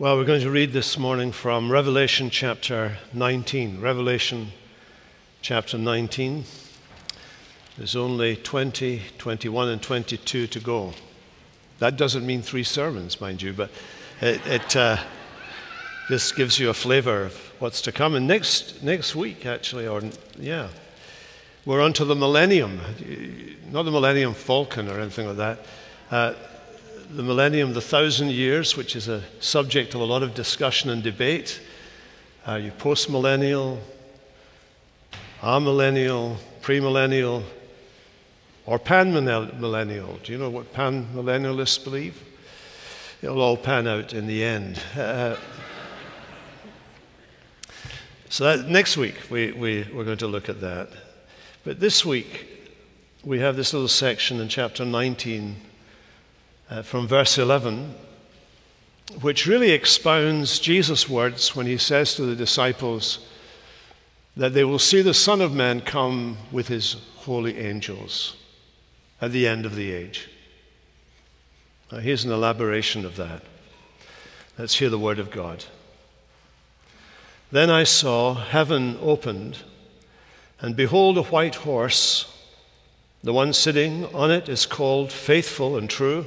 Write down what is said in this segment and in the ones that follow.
Well, we're going to read this morning from Revelation chapter 19. Revelation chapter 19. There's only 20, 21, and 22 to go. That doesn't mean three sermons, mind you, but it, it uh, gives you a flavor of what's to come. And next, next week, actually, or yeah, we're onto the millennium. Not the Millennium Falcon or anything like that. Uh, the millennium, the thousand years, which is a subject of a lot of discussion and debate. Are you post millennial, amillennial, premillennial, or panmillennial? Do you know what panmillennialists believe? It'll all pan out in the end. Uh, so that, next week we, we, we're going to look at that. But this week we have this little section in chapter 19 uh, from verse 11, which really expounds Jesus' words when he says to the disciples that they will see the Son of Man come with his holy angels at the end of the age. Now, here's an elaboration of that. Let's hear the word of God. Then I saw heaven opened, and behold, a white horse. The one sitting on it is called Faithful and True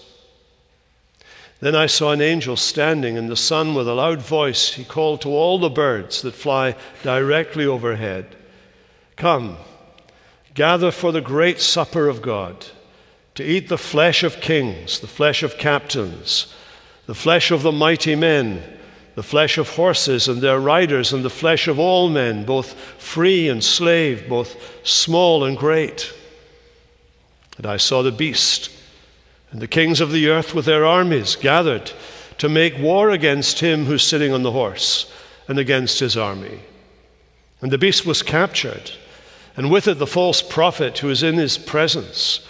Then I saw an angel standing in the sun with a loud voice. He called to all the birds that fly directly overhead Come, gather for the great supper of God, to eat the flesh of kings, the flesh of captains, the flesh of the mighty men, the flesh of horses and their riders, and the flesh of all men, both free and slave, both small and great. And I saw the beast and the kings of the earth with their armies gathered to make war against him who's sitting on the horse and against his army. And the beast was captured, and with it the false prophet who was in his presence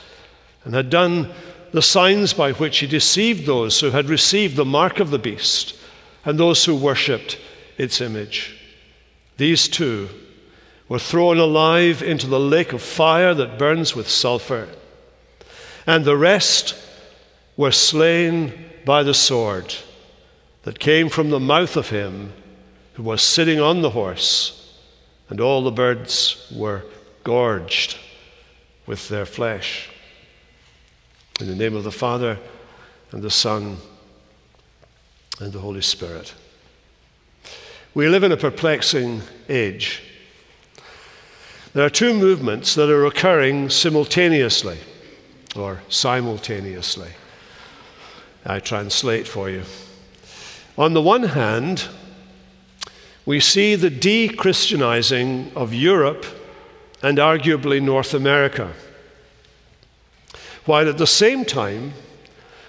and had done the signs by which he deceived those who had received the mark of the beast and those who worshipped its image. These two were thrown alive into the lake of fire that burns with sulfur, and the rest were slain by the sword that came from the mouth of him who was sitting on the horse, and all the birds were gorged with their flesh. In the name of the Father, and the Son, and the Holy Spirit. We live in a perplexing age. There are two movements that are occurring simultaneously or simultaneously. I translate for you. On the one hand, we see the de Christianizing of Europe and arguably North America, while at the same time,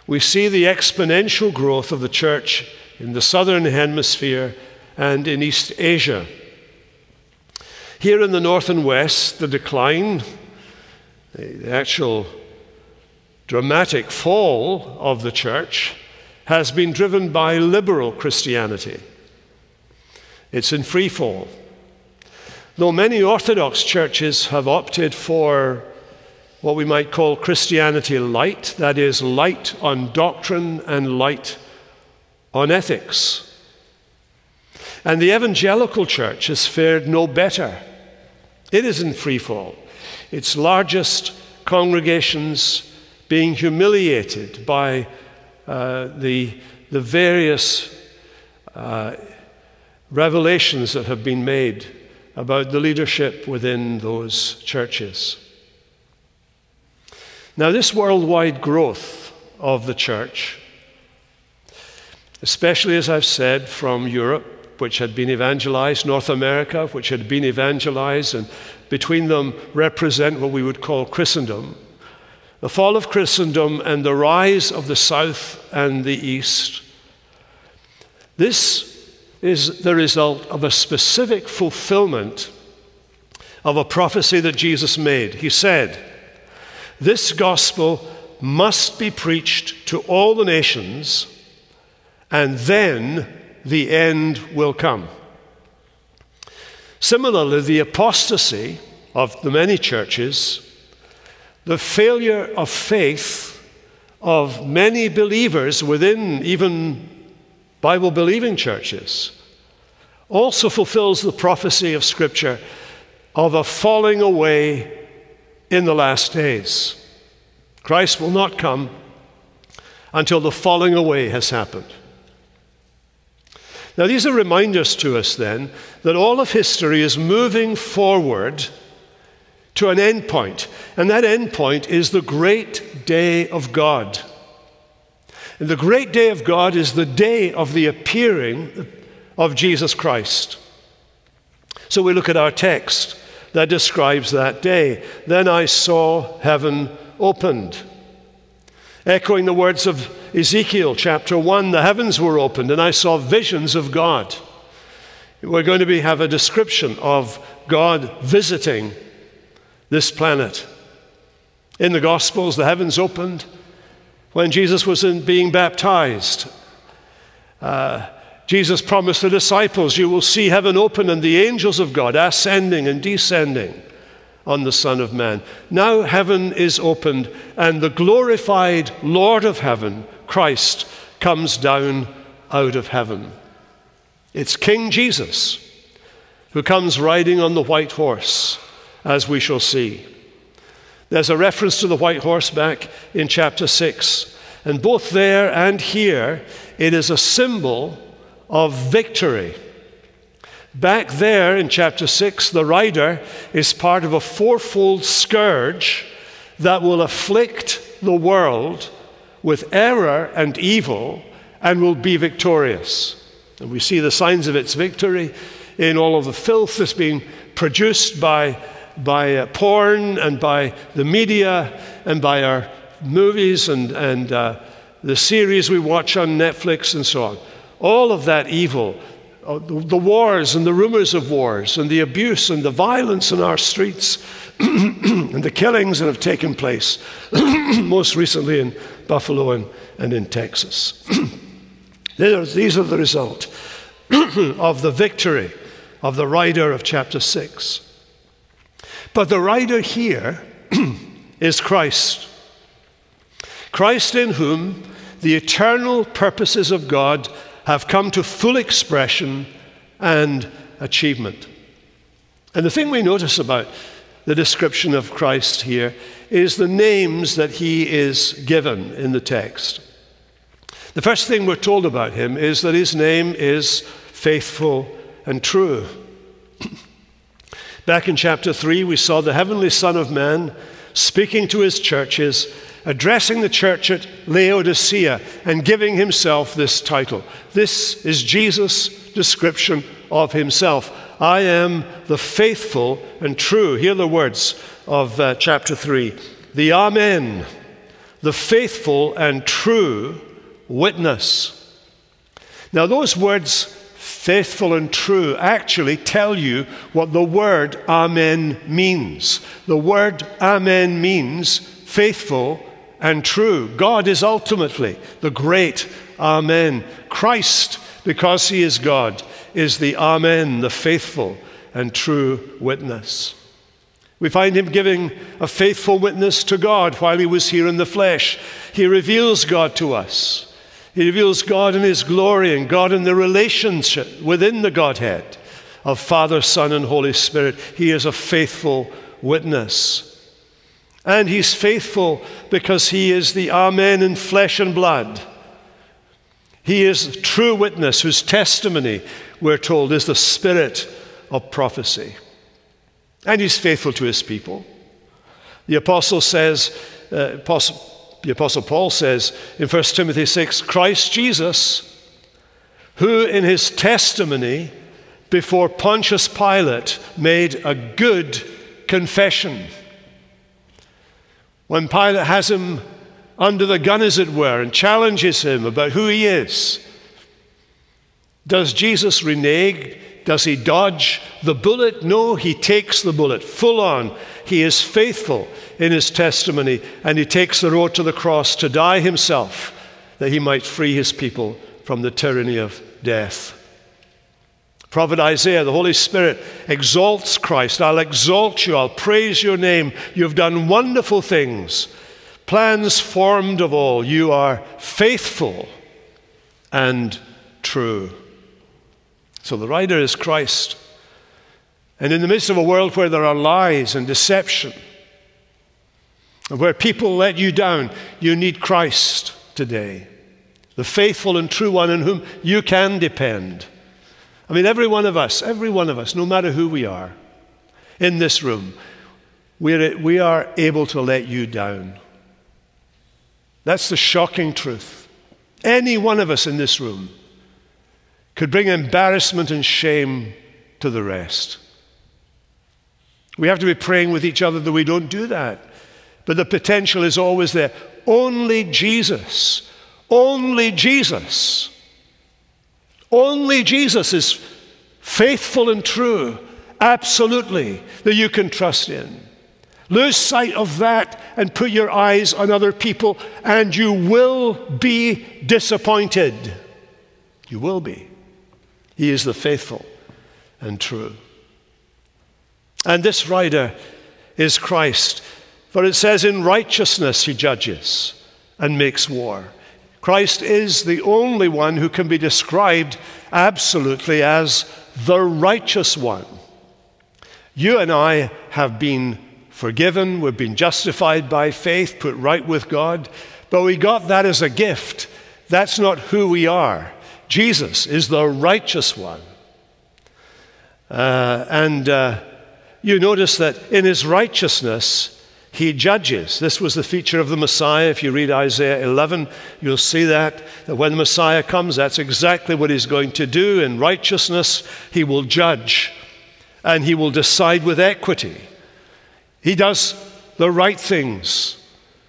we see the exponential growth of the church in the southern hemisphere and in East Asia. Here in the north and west, the decline, the actual dramatic fall of the church has been driven by liberal Christianity. It's in free fall. Though many Orthodox churches have opted for what we might call Christianity light, that is, light on doctrine and light on ethics. And the evangelical church has fared no better. It is in free fall. Its largest congregations being humiliated by uh, the, the various uh, revelations that have been made about the leadership within those churches. Now, this worldwide growth of the church, especially as I've said, from Europe, which had been evangelized, North America, which had been evangelized, and between them represent what we would call Christendom. The fall of Christendom and the rise of the South and the East. This is the result of a specific fulfillment of a prophecy that Jesus made. He said, This gospel must be preached to all the nations, and then the end will come. Similarly, the apostasy of the many churches, the failure of faith of many believers within even Bible believing churches, also fulfills the prophecy of Scripture of a falling away in the last days. Christ will not come until the falling away has happened. Now, these are reminders to us then that all of history is moving forward to an end point, and that end point is the great day of God. And the great day of God is the day of the appearing of Jesus Christ. So we look at our text that describes that day. Then I saw heaven opened. Echoing the words of Ezekiel chapter 1, the heavens were opened, and I saw visions of God. We're going to be, have a description of God visiting this planet. In the Gospels, the heavens opened, when Jesus was being baptized. Uh, Jesus promised the disciples, You will see heaven open and the angels of God ascending and descending on the Son of Man. Now heaven is opened, and the glorified Lord of heaven, Christ, comes down out of heaven. It's King Jesus who comes riding on the white horse, as we shall see. There's a reference to the white horse back in chapter 6. And both there and here, it is a symbol of victory. Back there in chapter 6, the rider is part of a fourfold scourge that will afflict the world with error and evil and will be victorious. And we see the signs of its victory in all of the filth that's being produced by by uh, porn and by the media and by our movies and, and uh, the series we watch on Netflix and so on. All of that evil, uh, the, the wars and the rumors of wars and the abuse and the violence in our streets and the killings that have taken place, most recently in Buffalo and, and in Texas. These are the result of the victory of the rider of chapter 6. But the rider here is Christ. Christ in whom the eternal purposes of God have come to full expression and achievement. And the thing we notice about the description of Christ here is the names that he is given in the text. The first thing we're told about him is that his name is faithful and true. Back in chapter 3, we saw the heavenly Son of Man speaking to his churches, addressing the church at Laodicea, and giving himself this title. This is Jesus' description of himself. I am the faithful and true. Hear the words of uh, chapter 3 the Amen, the faithful and true witness. Now, those words faithful and true actually tell you what the word Amen means. The word Amen means faithful and true. God is ultimately the great Amen. Christ, because He is God, is the Amen, the faithful and true witness. We find him giving a faithful witness to God while he was here in the flesh. He reveals God to us. He reveals God in His glory and God in the relationship within the Godhead of Father, Son, and Holy Spirit. He is a faithful witness. And He's faithful because He is the Amen in flesh and blood. He is true witness whose testimony, we're told, is the spirit of prophecy. And he's faithful to his people. The apostle says, uh, the apostle Paul says in 1 Timothy 6 Christ Jesus, who in his testimony before Pontius Pilate made a good confession. When Pilate has him under the gun, as it were, and challenges him about who he is, does Jesus renege? Does he dodge the bullet? No, he takes the bullet full on. He is faithful in his testimony, and he takes the road to the cross to die himself that he might free his people from the tyranny of death. Prophet Isaiah, the Holy Spirit exalts Christ. I'll exalt you, I'll praise your name. You've done wonderful things, plans formed of all. You are faithful and true. So the writer is Christ. And in the midst of a world where there are lies and deception, where people let you down, you need Christ today, the faithful and true one in whom you can depend. I mean, every one of us, every one of us, no matter who we are in this room, we're, we are able to let you down. That's the shocking truth. Any one of us in this room could bring embarrassment and shame to the rest. We have to be praying with each other that we don't do that. But the potential is always there. Only Jesus, only Jesus, only Jesus is faithful and true, absolutely, that you can trust in. Lose sight of that and put your eyes on other people, and you will be disappointed. You will be. He is the faithful and true. And this rider is Christ, for it says, In righteousness he judges and makes war. Christ is the only one who can be described absolutely as the righteous one. You and I have been forgiven, we've been justified by faith, put right with God, but we got that as a gift. That's not who we are. Jesus is the righteous one. Uh, and uh, you notice that in his righteousness, he judges. This was the feature of the Messiah. If you read Isaiah 11, you'll see that, that when the Messiah comes, that's exactly what he's going to do. In righteousness, he will judge and he will decide with equity. He does the right things,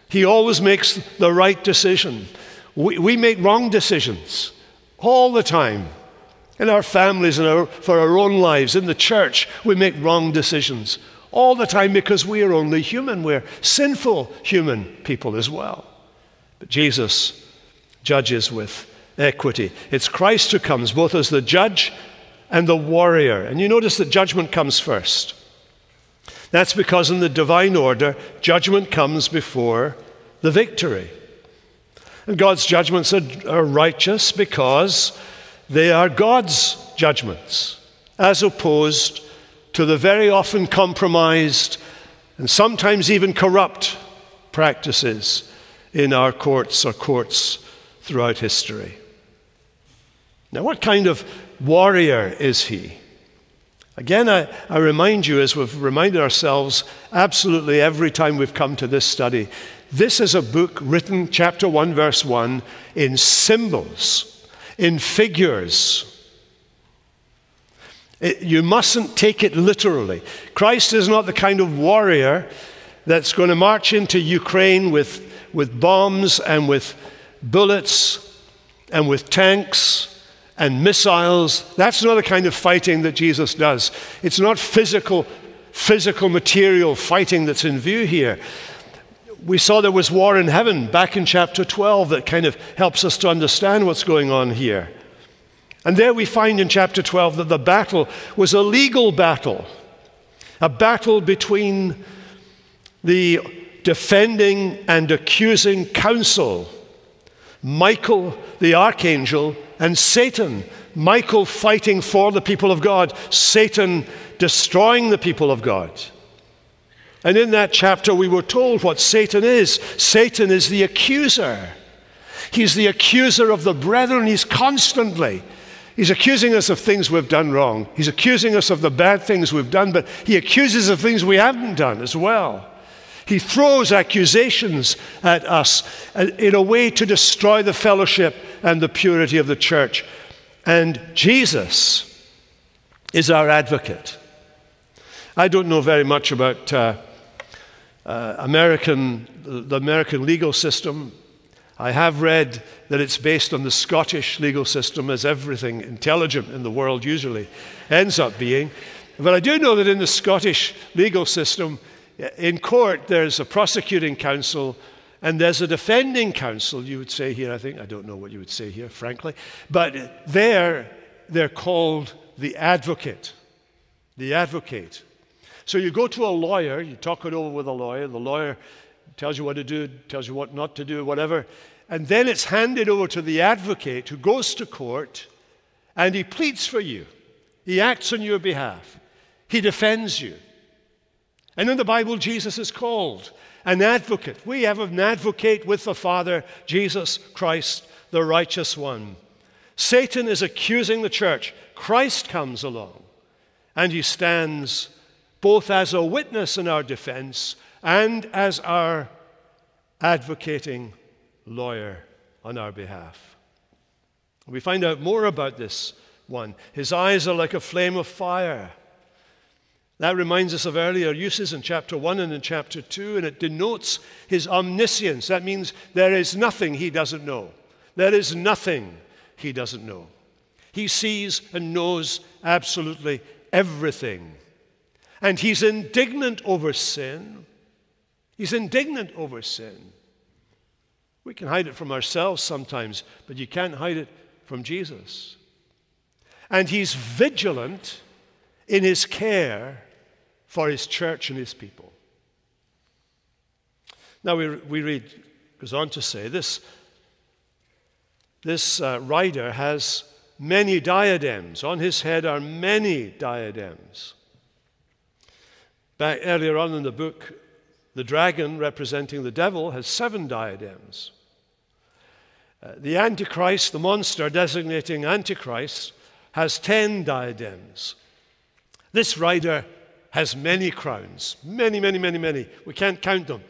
he always makes the right decision. We, we make wrong decisions all the time. In our families for our own lives, in the church, we make wrong decisions all the time because we are only human. We're sinful human people as well. But Jesus judges with equity. It's Christ who comes both as the judge and the warrior. And you notice that judgment comes first. That's because in the divine order, judgment comes before the victory. And God's judgments are, are righteous because they are God's judgments, as opposed to the very often compromised and sometimes even corrupt practices in our courts or courts throughout history. Now, what kind of warrior is he? Again, I, I, remind you, as we've reminded ourselves absolutely every time we've come to this study, this is a book written, chapter 1, verse 1, in symbols, in figures. It, you mustn't take it literally. Christ is not the kind of warrior that's going to march into Ukraine with, with bombs and with bullets and with tanks and missiles. That's not the kind of fighting that Jesus does. It's not physical, physical material fighting that's in view here we saw there was war in heaven back in chapter 12 that kind of helps us to understand what's going on here. And there we find in chapter 12 that the battle was a legal battle, a battle between the defending and accusing counsel, Michael the archangel, and Satan. Michael fighting for the people of God, Satan destroying the people of God. And in that chapter, we were told what Satan is Satan is the accuser. He's the accuser of the brethren. He's constantly He's accusing us of things we've done wrong. He's accusing us of the bad things we've done, but he accuses of things we haven't done as well. He throws accusations at us uh, in a way to destroy the fellowship and the purity of the church. And Jesus is our advocate. I don't know very much about uh, uh, American, the American legal system. I have read that it's based on the Scottish legal system, as everything intelligent in the world usually ends up being. But I do know that in the Scottish legal system, eh, in court, there's a prosecuting counsel and there's a defending counsel, you would say here, I think. I don't know what you would say here, frankly. But there, they're called the advocate. The advocate. So you go to a lawyer, you talk it over with a lawyer, the lawyer tells you what to do, tells you what not to do, whatever. And then it's handed over to the advocate who goes to court and he pleads for you. He acts on your behalf. He defends you. And in the Bible, Jesus is called an advocate. We have an advocate with the Father, Jesus Christ, the righteous one. Satan is accusing the church. Christ comes along and he stands both as a witness in our defense and as our advocating lawyer on our behalf. We find out more about this one. His eyes are like a flame of fire. That reminds us of earlier uses in chapter 1 and in chapter 2, and it denotes his omniscience. That means there is nothing he doesn't know. There is nothing he doesn't know. He sees and knows absolutely everything. And he's indignant over sin. He's indignant over sin. We can hide it from ourselves sometimes, but you can't hide it from Jesus. And he's vigilant in his care for his church and his people. Now we, we read, goes on to say, this, this uh, rider has many diadems. On his head are many diadems. Back earlier on in the book, the dragon representing the devil has seven diadems. Uh, the Antichrist, the monster designating Antichrist, has ten diadems. This rider has many crowns, many, many, many, many. We can't count them.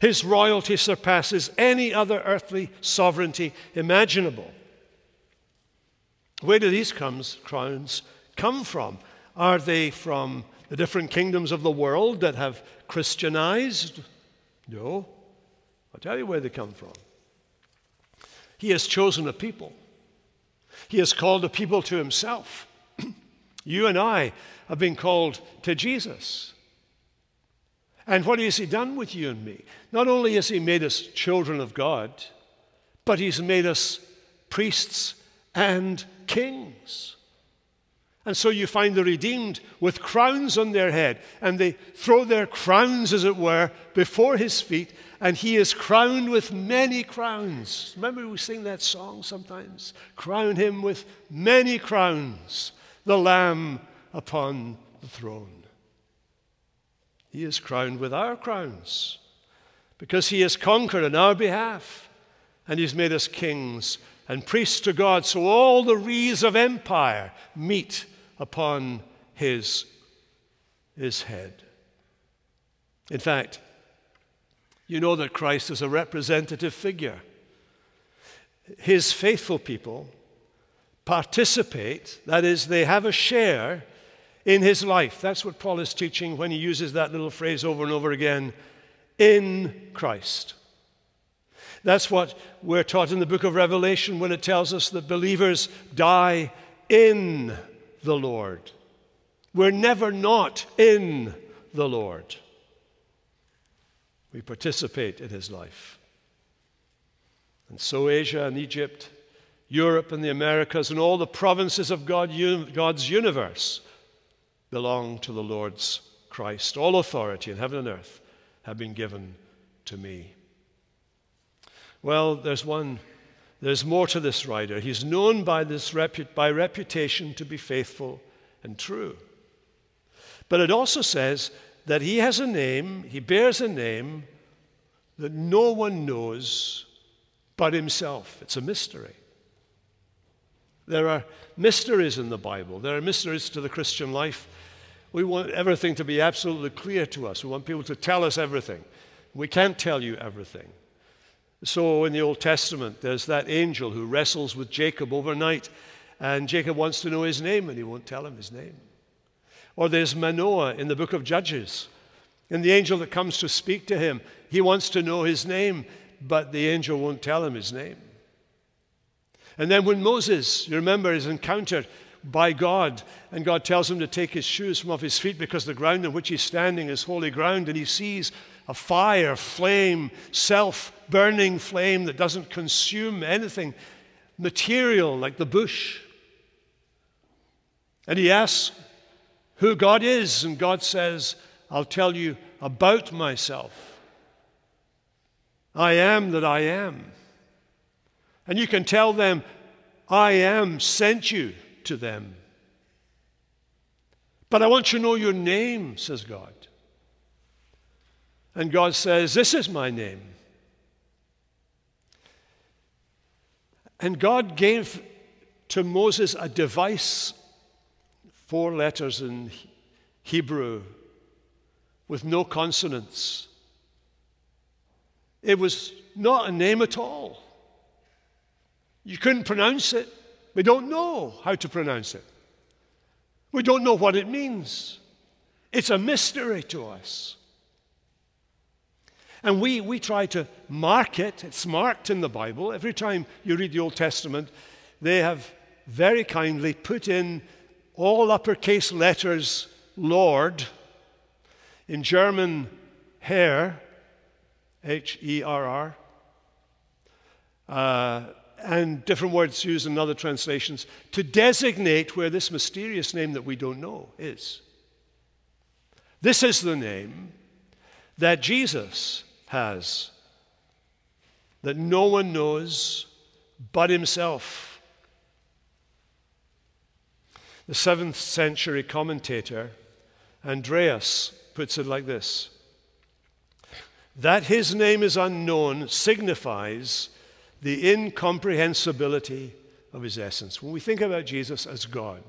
His royalty surpasses any other earthly sovereignty imaginable. Where do these crowns come from? Are they from the different kingdoms of the world that have Christianized? No. I'll tell you where they come from. He has chosen a people, He has called a people to Himself. you and I have been called to Jesus. And what has He done with you and me? Not only has He made us children of God, but He's made us priests and kings. And so you find the redeemed with crowns on their head, and they throw their crowns, as it were, before his feet, and he is crowned with many crowns. Remember, we sing that song sometimes? Crown him with many crowns, the Lamb upon the throne. He is crowned with our crowns because he has conquered on our behalf, and he's made us kings and priests to God, so all the wreaths of empire meet upon his, his head. In fact, you know that Christ is a representative figure. His faithful people participate, that is, they have a share in his life. That's what Paul is teaching when he uses that little phrase over and over again in Christ. That's what we're taught in the book of Revelation when it tells us that believers die in the Lord. We're never not in the Lord. We participate in his life. And so, Asia and Egypt, Europe and the Americas, and all the provinces of God, God's universe belong to the Lord's Christ. All authority in heaven and earth have been given to me. Well, there's one there's more to this rider. He's known by, this repu- by reputation to be faithful and true. But it also says that he has a name, he bears a name that no one knows but himself. It's a mystery. There are mysteries in the Bible, there are mysteries to the Christian life. We want everything to be absolutely clear to us. We want people to tell us everything. We can't tell you everything. So in the Old Testament, there's that angel who wrestles with Jacob overnight, and Jacob wants to know his name, and he won't tell him his name. Or there's Manoah in the book of Judges, and the angel that comes to speak to him, he wants to know his name, but the angel won't tell him his name. And then when Moses, you remember, is encountered by God, and God tells him to take his shoes from off his feet because the ground on which he's standing is holy ground, and he sees a fire, flame, self burning flame that doesn't consume anything material like the bush. And he asks who God is, and God says, I'll tell you about myself. I am that I am. And you can tell them, I am sent you to them. But I want you to know your name, says God. And God says, This is my name. And God gave to Moses a device, four letters in Hebrew, with no consonants. It was not a name at all. You couldn't pronounce it. We don't know how to pronounce it. We don't know what it means. It's a mystery to us. And we, we try to mark it. It's marked in the Bible. Every time you read the Old Testament, they have very kindly put in all uppercase letters Lord. In German, Herr, H E R R. Uh, And different words used in other translations to designate where this mysterious name that we don't know is. This is the name that Jesus has that no one knows but himself. The seventh century commentator Andreas puts it like this That his name is unknown signifies the incomprehensibility of his essence. When we think about Jesus as God,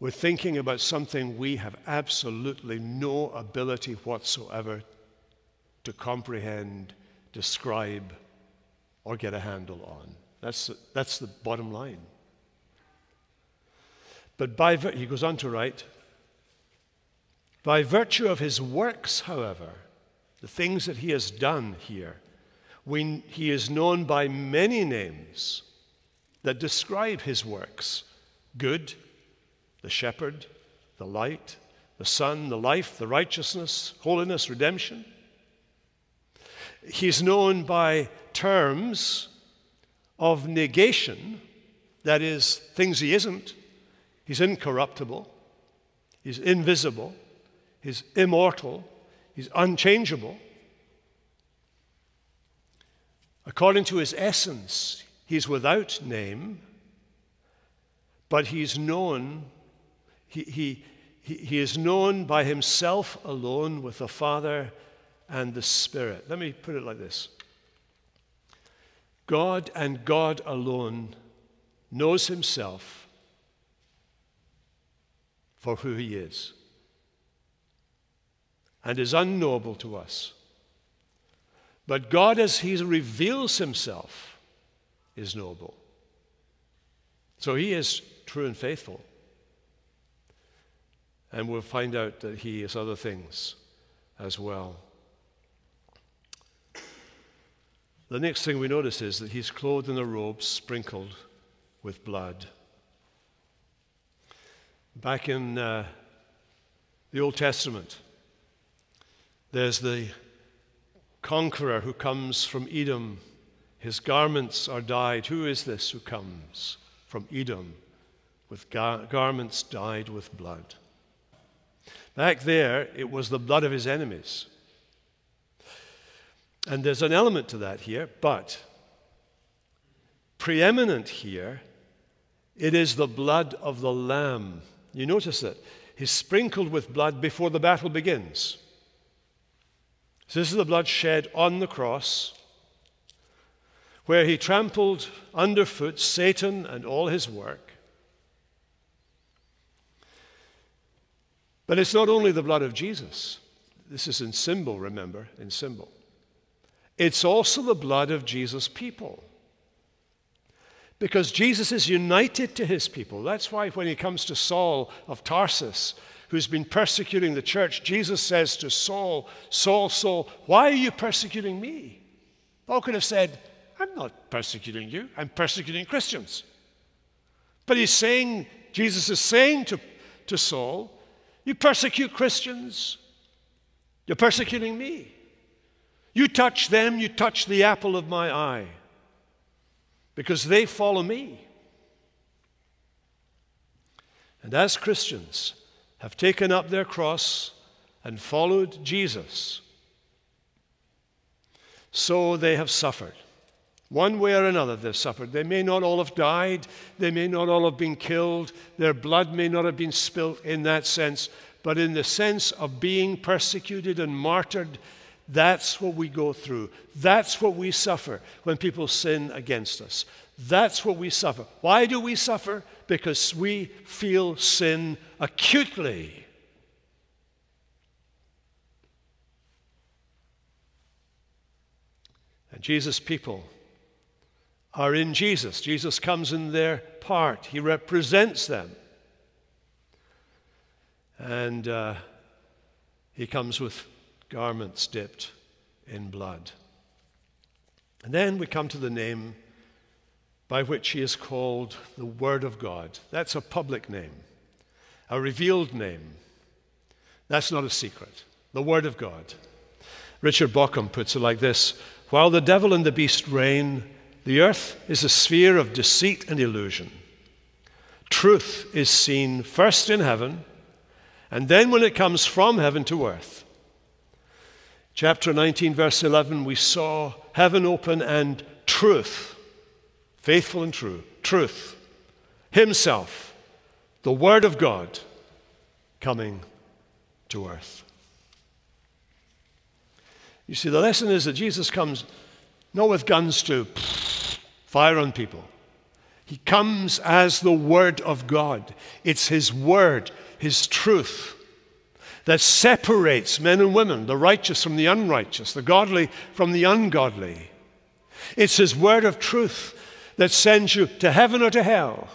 we're thinking about something we have absolutely no ability whatsoever to comprehend, describe, or get a handle on. That's, that's the bottom line. But by, he goes on to write, by virtue of his works, however, the things that he has done here, we, he is known by many names that describe his works good, the shepherd, the light, the sun, the life, the righteousness, holiness, redemption. He's known by terms of negation, that is, things he isn't. He's incorruptible, he's invisible, he's immortal, he's unchangeable. According to his essence, he's without name, but he's known, he, he, he, is known by himself alone with the Father and the Spirit. Let me put it like this God and God alone knows himself for who he is and is unknowable to us. But God, as he reveals himself, is knowable. So he is true and faithful. And we'll find out that he is other things as well. The next thing we notice is that he's clothed in a robe sprinkled with blood. Back in uh, the Old Testament, there's the conqueror who comes from Edom. His garments are dyed. Who is this who comes from Edom with gar- garments dyed with blood? Back there, it was the blood of his enemies. And there's an element to that here, but preeminent here, it is the blood of the Lamb. You notice that. He's sprinkled with blood before the battle begins. So this is the blood shed on the cross where he trampled underfoot Satan and all his work. But it's not only the blood of Jesus. This is in symbol, remember, in symbol. It's also the blood of Jesus' people. Because Jesus is united to his people. That's why when he comes to Saul of Tarsus, who's been persecuting the church, Jesus says to Saul, Saul, Saul, why are you persecuting me? Paul could have said, I'm not persecuting you, I'm persecuting Christians. But he's saying, Jesus is saying to, to Saul, You persecute Christians, you're persecuting me. You touch them, you touch the apple of my eye, because they follow me. And as Christians have taken up their cross and followed Jesus, so they have suffered. One way or another, they've suffered. They may not all have died, they may not all have been killed, their blood may not have been spilt in that sense, but in the sense of being persecuted and martyred, that's what we go through. That's what we suffer when people sin against us. That's what we suffer. Why do we suffer? Because we feel sin acutely. And Jesus' people are in Jesus. Jesus comes in their part, He represents them. And uh, He comes with garments dipped in blood. And then we come to the name by which he is called the Word of God. That's a public name, a revealed name. That's not a secret. The Word of God. Richard Bauckham puts it like this While the devil and the beast reign, the earth is a sphere of deceit and illusion. Truth is seen first in heaven, and then when it comes from heaven to earth. Chapter 19, verse 11, we saw heaven open and truth, faithful and true, truth, Himself, the Word of God, coming to earth. You see, the lesson is that Jesus comes not with guns to fire on people. He comes as the Word of God. It's His Word, His truth that separates men and women, the righteous from the unrighteous, the godly from the ungodly. It's His word of truth that sends you to heaven or to hell,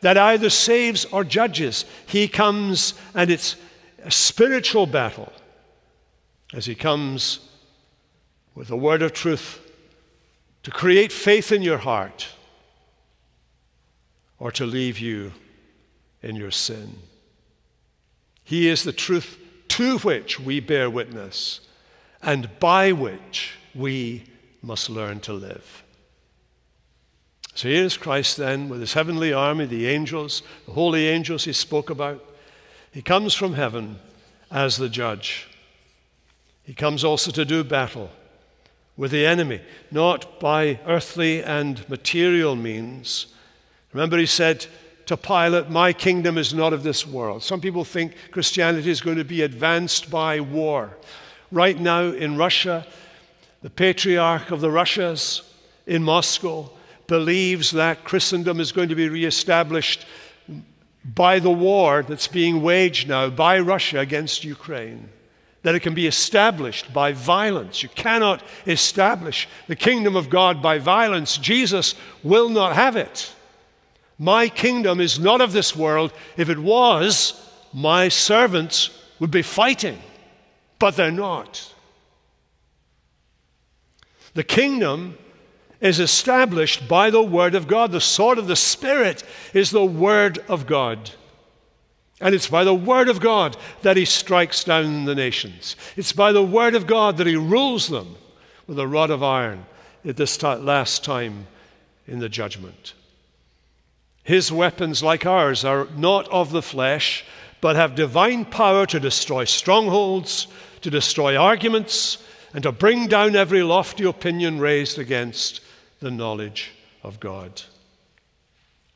that either saves or judges. He comes, and it's a spiritual battle as He comes with a word of truth to create faith in your heart or to leave you in your sin. He is the truth to which we bear witness and by which we must learn to live. So here is Christ then with his heavenly army, the angels, the holy angels he spoke about. He comes from heaven as the judge. He comes also to do battle with the enemy, not by earthly and material means. Remember, he said, to Pilate, My kingdom is not of this world. Some people think Christianity is going to be advanced by war. Right now in Russia, the patriarch of the Russias in Moscow believes that Christendom is going to be reestablished by the war that's being waged now by Russia against Ukraine. That it can be established by violence. You cannot establish the kingdom of God by violence. Jesus will not have it. My kingdom is not of this world. If it was, my servants would be fighting, but they're not. The kingdom is established by the Word of God. The sword of the Spirit is the Word of God. And it's by the Word of God that He strikes down the nations. It's by the Word of God that He rules them with a rod of iron at this last time in the judgment. His weapons, like ours, are not of the flesh, but have divine power to destroy strongholds, to destroy arguments, and to bring down every lofty opinion raised against the knowledge of God.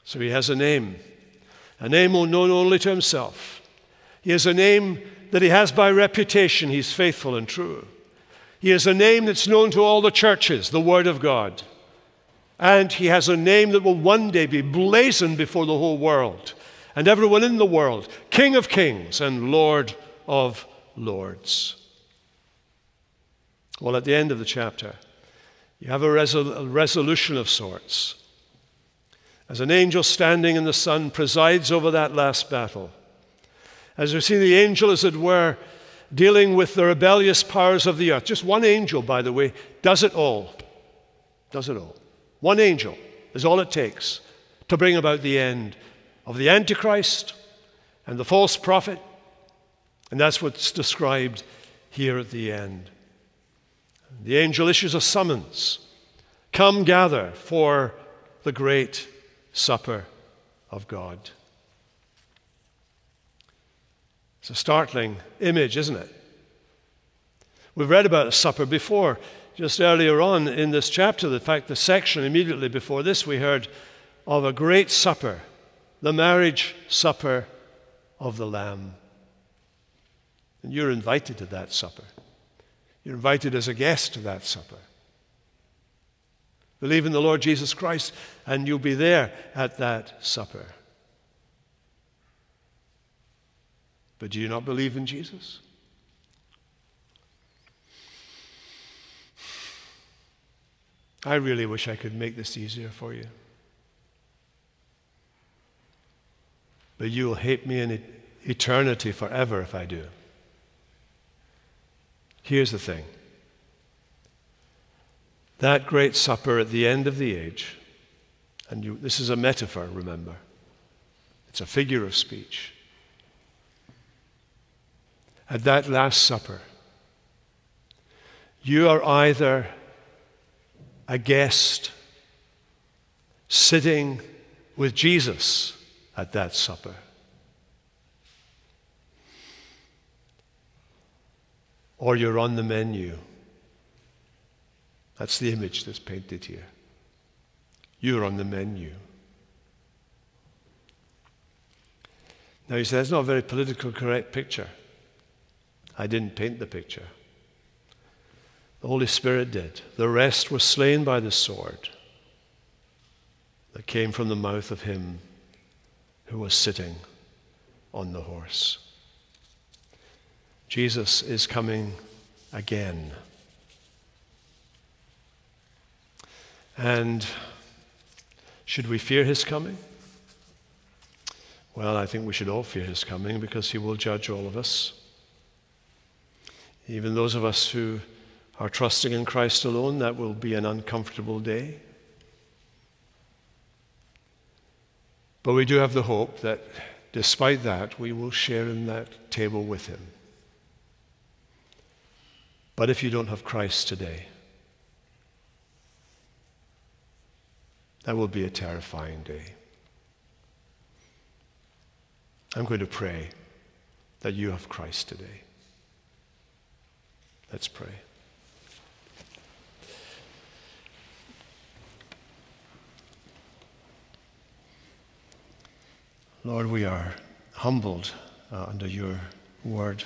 So he has a name, a name known only to himself. He has a name that he has by reputation. He's faithful and true. He has a name that's known to all the churches, the Word of God. And he has a name that will one day be blazoned before the whole world and everyone in the world King of kings and Lord of lords. Well, at the end of the chapter, you have a, resol- a resolution of sorts. As an angel standing in the sun presides over that last battle, as we see the angel, as it were, dealing with the rebellious powers of the earth. Just one angel, by the way, does it all. Does it all. One angel is all it takes to bring about the end of the Antichrist and the false prophet. And that's what's described here at the end. The angel issues a summons Come gather for the great supper of God. It's a startling image, isn't it? We've read about a supper before, just earlier on in this chapter. In fact, the section immediately before this, we heard of a great supper, the marriage supper of the Lamb. And you're invited to that supper. You're invited as a guest to that supper. Believe in the Lord Jesus Christ, and you'll be there at that supper. But do you not believe in Jesus? I really wish I could make this easier for you. But you will hate me in eternity forever if I do. Here's the thing that great supper at the end of the age, and you, this is a metaphor, remember, it's a figure of speech at that Last Supper, you are either a guest sitting with Jesus at that supper. Or you're on the menu. That's the image that's painted here. You're on the menu. Now, you say that's not a very politically correct picture. I didn't paint the picture. The Holy Spirit did. The rest were slain by the sword that came from the mouth of him who was sitting on the horse. Jesus is coming again. And should we fear his coming? Well, I think we should all fear his coming because he will judge all of us. Even those of us who are trusting in Christ alone, that will be an uncomfortable day. But we do have the hope that despite that, we will share in that table with Him. But if you don't have Christ today, that will be a terrifying day. I'm going to pray that you have Christ today. Let's pray. Lord, we are humbled uh, under your word.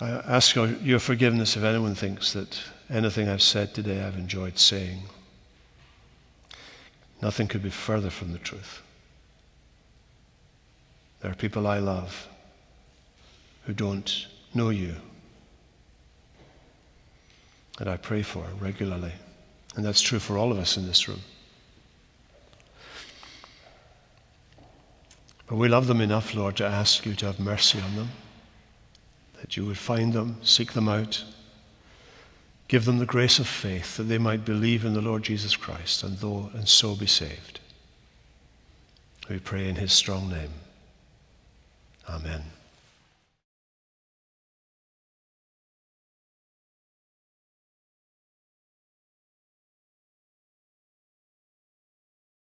I ask your forgiveness if anyone thinks that anything I've said today I've enjoyed saying. Nothing could be further from the truth. There are people I love who don't know you. And I pray for regularly. And that's true for all of us in this room. But we love them enough, Lord, to ask you to have mercy on them, that you would find them, seek them out, give them the grace of faith that they might believe in the Lord Jesus Christ and, though, and so be saved. We pray in his strong name. Amen.